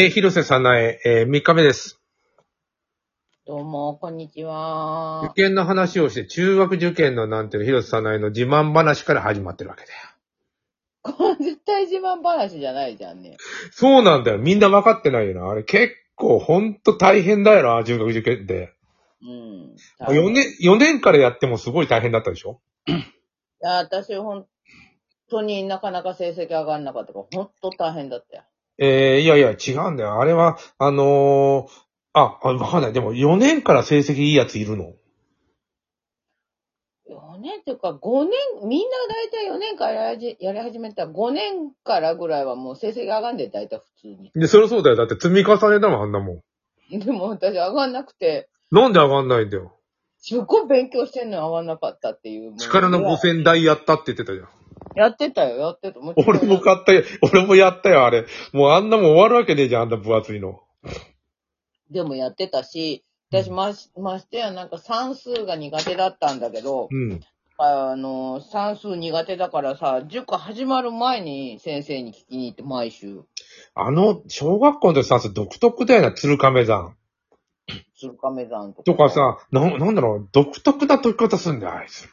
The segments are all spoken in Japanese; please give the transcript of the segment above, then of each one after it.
え、広瀬さなえ、えー、3日目です。どうも、こんにちは受。験の話をして、中学受験のなんていうの、広瀬さなえの自慢話から始まってるわけだよ。これ絶対自慢話じゃないじゃんね。そうなんだよ。みんな分かってないよな。あれ結構ほんと大変だよな、中学受験って。うん。4年、4年からやってもすごい大変だったでしょ？いや、私、本当になかなか成績上がんなかったから、本当大変だったよ。えー、いやいや、違うんだよ。あれは、あのー、あ、あわかんない。でも4年から成績いいやついるの4年っていうか、5年、みんな大体4年からやりやり始めたら、5年からぐらいはもう成績上がんで、大体普通に。で、そりゃそうだよ。だって積み重ねだもん、あんなもん。でも私上がんなくて、なんで上がんないんだよ。すっごい勉強してんのに上がんなかったっていう力の5000台やったって言ってたじゃん。やってたよ、やってた。もちろん俺も買ったよ。俺もやったよ、あれ。もうあんなもん終わるわけねえじゃん、あんな分厚いの。でもやってたし、私まし、ましてやなんか算数が苦手だったんだけど、うん。あの、算数苦手だからさ、塾始まる前に先生に聞きに行って、毎週。あの、小学校の算数独特だよな、鶴亀山。鶴亀山とか。とか。さ、な、なんだろう、独特な解き方すんだよ、あいつ。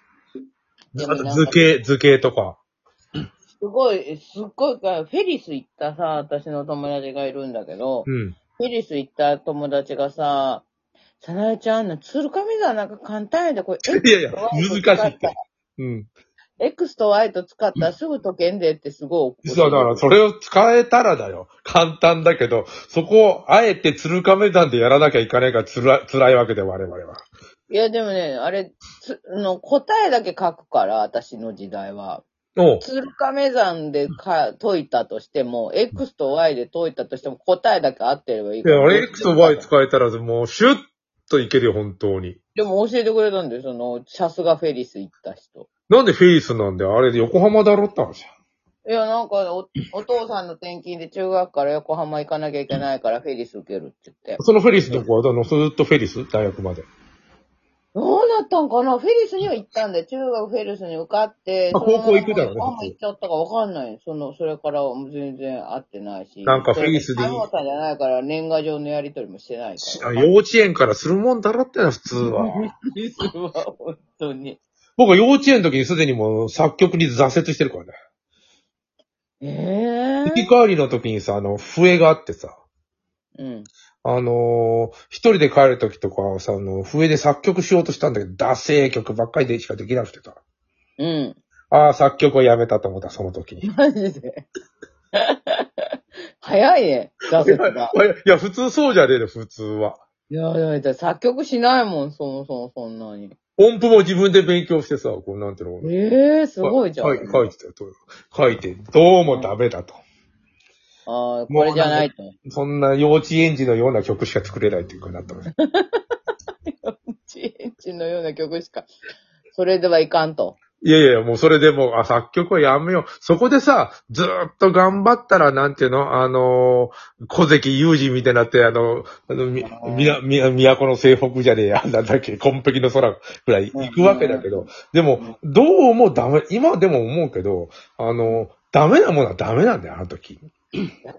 あとでもなんか図形、図形とか。すごい、すっごいか、フェリス行ったさ、私の友達がいるんだけど、うん。フェリス行った友達がさ、さなえちゃん、な鶴亀山なんか簡単やで、これ、いやいや、難しいって。うん。X と Y と使ったらすぐ解けんでってすごいそう、だから、それを使えたらだよ。簡単だけど、そこを、あえて鶴亀山でやらなきゃいかないからつら、辛いわけで、我々は。いや、でもね、あれ、つの答えだけ書くから、私の時代は。おう。鶴亀山でか解いたとしても、X と Y で解いたとしても、答えだけ合ってればいいから。いや、俺 X と Y 使えたら、もう、シュッといけるよ、本当に。でも教えてくれたんだよ、その、さすがフェリス行った人。なんでフェイスなんだよ？あれ、横浜だろって話。いや、なんかお、お父さんの転勤で中学から横浜行かなきゃいけないからフェリス受けるって言って。そのフェリスの子は、あの、ずっとフェリス？大学まで。どうなったんかな？フェリスには行ったんで、中学フェリスに受かって、あ高校行くだろうね行っちゃったかわかんない。その、それからはもう全然会ってないし。なんかフェリスでで。山本さんじゃないから年賀状のやり取りもしてないから。あ幼稚園からするもんだろってな、普通は。フェリスは本当に。僕は幼稚園の時にすでにもう作曲に挫折してるからね。ええ行き帰りの時にさ、あの、笛があってさ、うん。あのー一人で帰る時とかはさ、あの、笛で作曲しようとしたんだけど、ダセー曲ばっかりでしかできなくてさ。うん。ああ、作曲をやめたと思った、その時に。いマジで？早いね、挫折が。や、いや普通そうじゃねえの、普通は。いやいやいや、作曲しないもん、そもそもそんなに。音符も自分で勉強してさ、こう、なんていうのええすごいじゃん。書い書いてたよ。書いて、どうもダメだと。ああ、これじゃないと。そんな幼稚園児のような曲しか作れないっていうかなったのね。チエンチのような曲しか。それではいかんと。いやいや、もうそれでもう、あ、作曲はやめよう。そこでさ、ずーっと頑張ったら、なんていうの？あのー、小関裕二みたいになって、あの、あの、み、みな、み、都の西北じゃねえや、なんだっけ、紺碧の空ぐらい行くわけだけど、でも、どうもダメ、今でも思うけど、あの、ダメなものはダメなんだよ、あの時。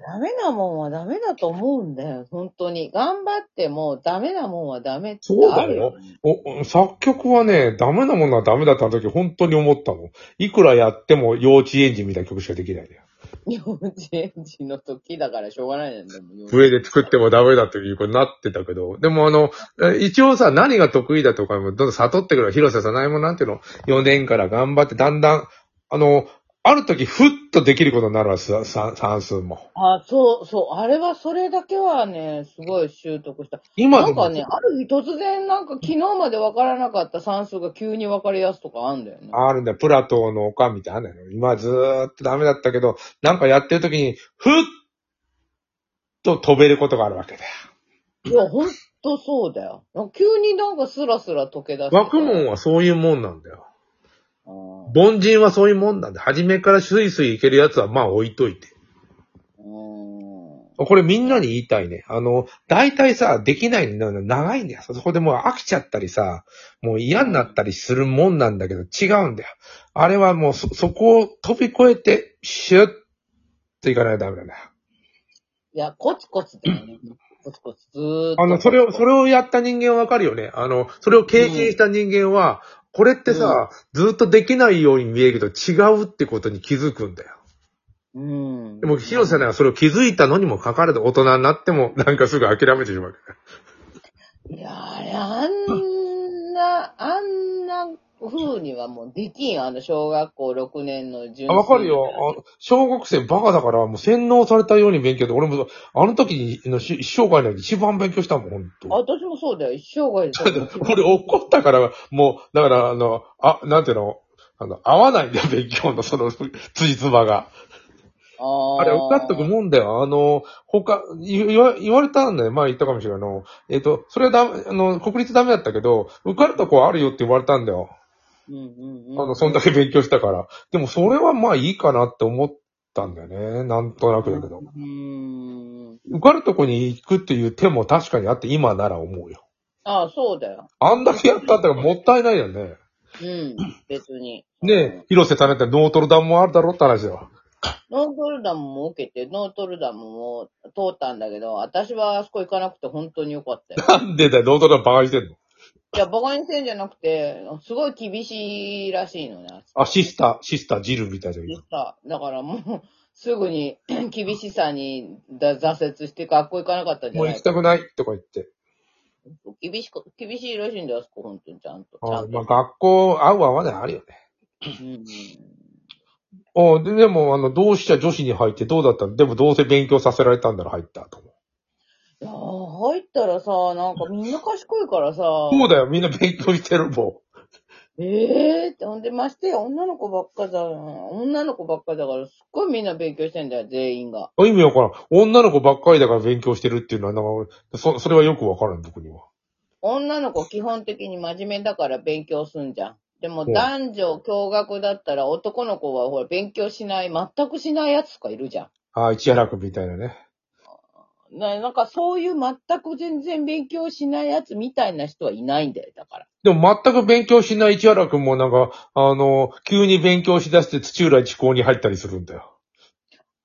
ダメなもんはダメだと思うんだよ、本当に。頑張ってもダメなもんはダメってそうだよあるよ。お、作曲はね、ダメなものはダメだった時、本当に思ったもん。いくらやっても幼稚園児みたいな曲しかできないんだよ。幼稚園児の時だからしょうがないんだよ。もう笛で作ってもダメだということになってたけど、でもあの、え一応さ、何が得意だとかもどんどん悟ってくる。広瀬さないもんなんていうの、4年から頑張って、だんだん、あの、ある時、ふっとできることになるわ、ささ算数も。あ、そう、そう、あれは、それだけはね、すごい習得した。今なんかね、ある日突然なんか昨日までわからなかった算数が急にわかりやすとかあんだよね。あるんだよ。プラトーのおかんみたいなのあんだよ。今ずーっとダメだったけど、なんかやってる時に、ふっと飛べることがあるわけだよ。いや、ほんとそうだよ。急になんかスラスラ溶け出して。学問はそういうもんなんだよ。うん凡人はそういうもんなんで、初めからスイスイいけるやつはまあ置いといて。うん。これみんなに言いたいね。あの、大体さ、できないの長いんだよ。そこでもう飽きちゃったりさ、もう嫌になったりするもんなんだけど、違うんだよ。あれはもうそ、そこを飛び越えて、シュッといかないとダメだよ。いや、コツコツだよね。コツコツ、ずーっと。あの、それを、それをやった人間はわかるよね。あの、それを経験した人間は、これってさ、ずっとできないように見えるけど、違うってことに気づくんだよ。うん。でも、広瀬さんはそれを気づいたのにもかかわらず大人になっても、なんかすぐ諦めてしまう。いや、あんな、あんな風にはもうできん。あの、小学校6年の順あ、わかるよ。あ小学生バカだから、もう洗脳されたように勉強で、俺も、あの時のし一生涯の一番勉強したもん、ほんと。私もそうだよ。一生涯で。俺怒ったから、もう、だから、あの、あ、なんていうの、あの、合わないんだよ、勉強の、その、つじつまが。ああれ、受かっとくもんだよ。あの、他、言言わ言われたんだよ。前言ったかもしれないの。えっ、と、それはダメ、あの、国立ダメだったけど、受かるとこあるよって言われたんだよ。うんうんうん。あの、そんだけ勉強したから。でも、それはまあいいかなって思ったんだよね。なんとなくだけど。うーん。受かるとこに行くっていう手も確かにあって、今なら思うよ。ああ、そうだよ。あんだけやったったらもったいないよね。うん。別に。ねえ、広瀬さんってノートルダムもあるだろって話だよ。ノートルダムも受けて、ノートルダムも通ったんだけど、私はあそこ行かなくて本当によかったよ。なんでだよ、ノートルダムバカにしてんの？いや、バカにせんじゃなくて、すごい厳しいらしいのね。あ、シスター、シスター、ジルみたいな。でさ、だからもう、すぐに 厳しさにだ挫折して学校行かなかったんじゃもうないか。行きたくないとか言って。厳しく、厳しいらしいんだよ、あそこ、本当にちゃんと。ちゃんと。あまあ、学校、合う合わないあるよね。うんおででも、あの、同志社女子に入ってどうだったの？でもどうせ勉強させられたんだら入ったと。いやー入ったらさ、なんかみんな賢いからさ、そうだよ、みんな勉強してるもええーって、ほんでましてや女の子ばっかだ、女の子ばっかだから、すっごいみんな勉強してんだよ、全員が。ん。意味わからん。女の子ばっかりだから勉強してるっていうのは、なんか、そ、それはよくわからん、僕には。女の子基本的に真面目だから勉強すんじゃん。でもうん男女共学だったら男の子はほら勉強しない、全くしないやつとかいるじゃん。ああ、市原くんみたいなね。ななんかそういう全く全然勉強しないやつみたいな人はいないんだよ、だから。でも全く勉強しない市原くんもなんか、あの、急に勉強しだして土浦一高に入ったりするんだよ。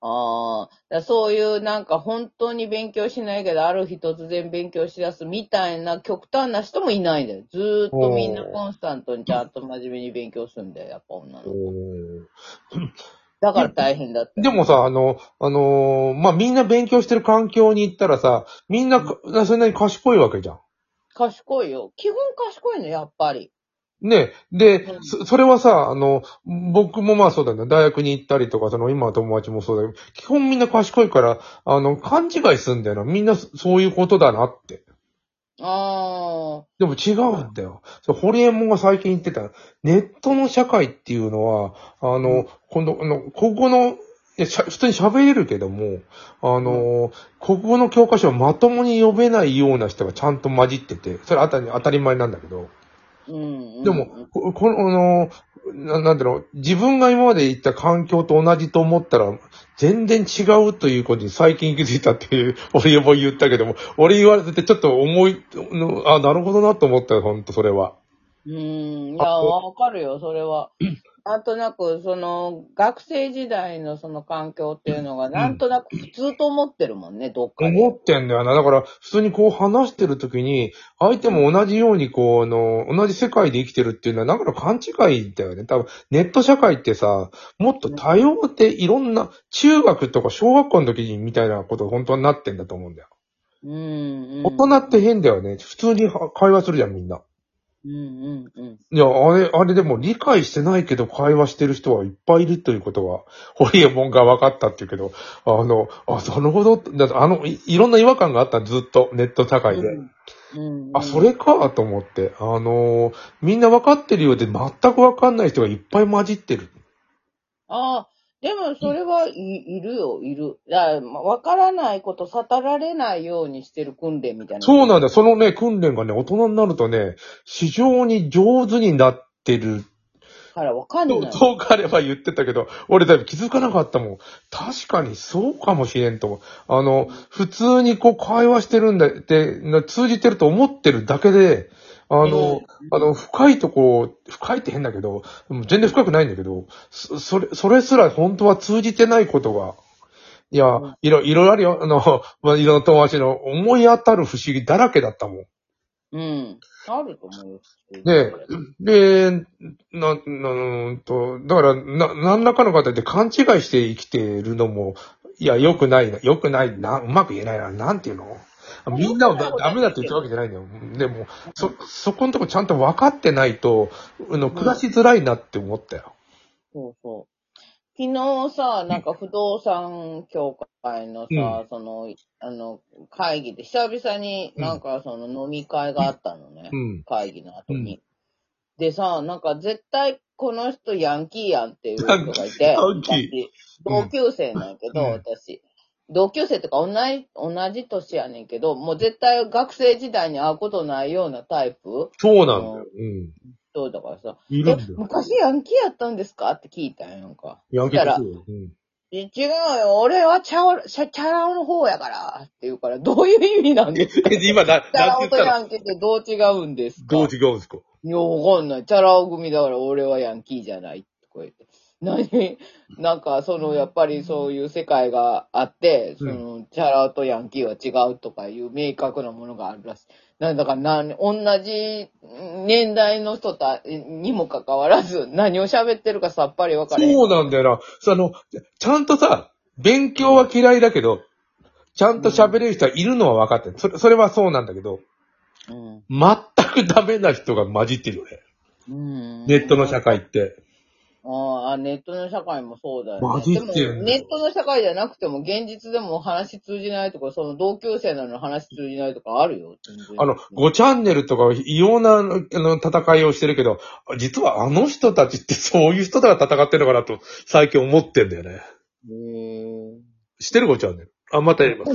ああ、そういうなんか本当に勉強しないけど、ある日突然勉強しだすみたいな極端な人もいないんだよ。ずーっとみんなコンスタントにちゃんと真面目に勉強するんだよ、やっぱ女の子。だから大変だった。でもさ、あの、あのーまあ、みんな勉強してる環境に行ったらさ、みんなか、そんなに賢いわけじゃん。賢いよ。基本賢いの、やっぱり。ねでう、んそそれはさ、あの、僕もまあそうだね、大学に行ったりとか、その今の友達もそうだけど、基本みんな賢いから、あの、勘違いすんだよな。みんなそそういうことだなって。あでも違うんだよ。ホリエモンが最近言ってた、ネットの社会っていうのは、あの、今度、あの、国語の、いやしゃ普通に喋れるけども、あの、国語の教科書をまともに読めないような人がちゃんと混じってて、それ当たり当たり前なんだけど。でも、ここの、あの、ななんだろう、自分が今まで行った環境と同じと思ったら、全然違うということに最近気づいたっていう、俺も言ったけども、俺言われててちょっと思い、あ、なるほどなと思ったよ、ほんと、それは。うん。いや、わかるよ、それは。なんとなく、その、学生時代のその環境っていうのが、なんとなく普通と思ってるもんね、どっかで。思ってんだよな。だから、普通にこう話してるときに、相手も同じようにこう、あの、同じ世界で生きてるっていうのは、だから勘違いだよね。多分、ネット社会ってさ、もっと多様でいろんな、中学とか小学校の時にみたいなこと本当になってんだと思うんだよ。うん、うん。大人って変だよね。普通に会話するじゃん、みんな。うん、うん、うん。いや、あれ、あれでも理解してないけど会話してる人はいっぱいいるということは、ホリエモンが分かったっていうけど、あの、あ、なるほど。だってあのい、いろんな違和感があった、ずっと、ネット社会で。うん、あ、それかと思って。あのーみんな分かってるようで全く分かんない人がいっぱい混じってる。ああ、でもそれはい、いるよ、いる。だからまあわからないこと悟られないようにしてる訓練みたいな。そうなんだよ。そのね、訓練がね、大人になるとね、非常に上手になってる。からわかんない。そう彼は言ってたけど、俺だいぶ気づかなかったもん。確かにそうかもしれんと。あの、普通にこう会話してるんだって、な通じてると思ってるだけで、あの、あの、深いとこ、深いって変だけど、全然深くないんだけど、そそれ、それすら本当は通じてないことが、いやうん、いろ、いろいろあるよ。あの、まあ、いろんな友達の思い当たる不思議だらけだったもん。うん。あると思うよ。で、で、な、な、うんと、だから、な、何らかの形で勘違いして生きてるのも、いや、良くないな、良くないな、うまく言えないな、なんていうの？みんなをだダメだって言ってるわけじゃないんだよ。でも、そ、そこのとこちゃんと分かってないと、あの、暮らしづらいなって思ったよ。そうそう。昨日さ、なんか不動産協会のさ、その、あの、会議で久々になんかその飲み会があったのね。うん。会議の後に。でさ、なんか絶対この人ヤンキーやんっていう人がいて、ヤンキー私同級生なんやけど、うん私。同級生とか同じ、同じ年やねんけど、もう絶対学生時代に会うことないようなタイプ？そうなんだよ。うん。そうだからさ、えいるんだよ。昔ヤンキーやったんですか？って聞いたんやんか。ヤンキーだよ。うん。え違うよ、俺はチャオ、チャチャラ男の方やからって言うから、どういう意味なんですか？え、今、な、チャラなんて言ったら、男とヤンキーってどう違うんですか？どう違うんですかいや、わかんない。チャラ男組だから俺はヤンキーじゃない。とか言って。何？なんか、その、やっぱりそういう世界があって、その、チャラとヤンキーは違うとかいう明確なものがあるらしい。なんだから、な、同じ年代の人たにもかかわらず、何を喋ってるかさっぱりわからへん。そうなんだよな。その、ちゃんとさ、勉強は嫌いだけど、ちゃんと喋れる人はいるのは分かってる。それ、それはそうなんだけど、うん。全くダメな人が混じってるよね。うん。ネットの社会って。ああ、ネットの社会もそうだよね。混じってるでも、ネットの社会じゃなくても、現実でも話通じないとか、その同級生なのに話通じないとかあるよ。あの、5チャンネルとか異様なあの戦いをしてるけど、実はあの人たちってそういう人だから戦ってるのかなと最近思ってんだよね。へー知ってる ?5 チャンネル？あ、またやります。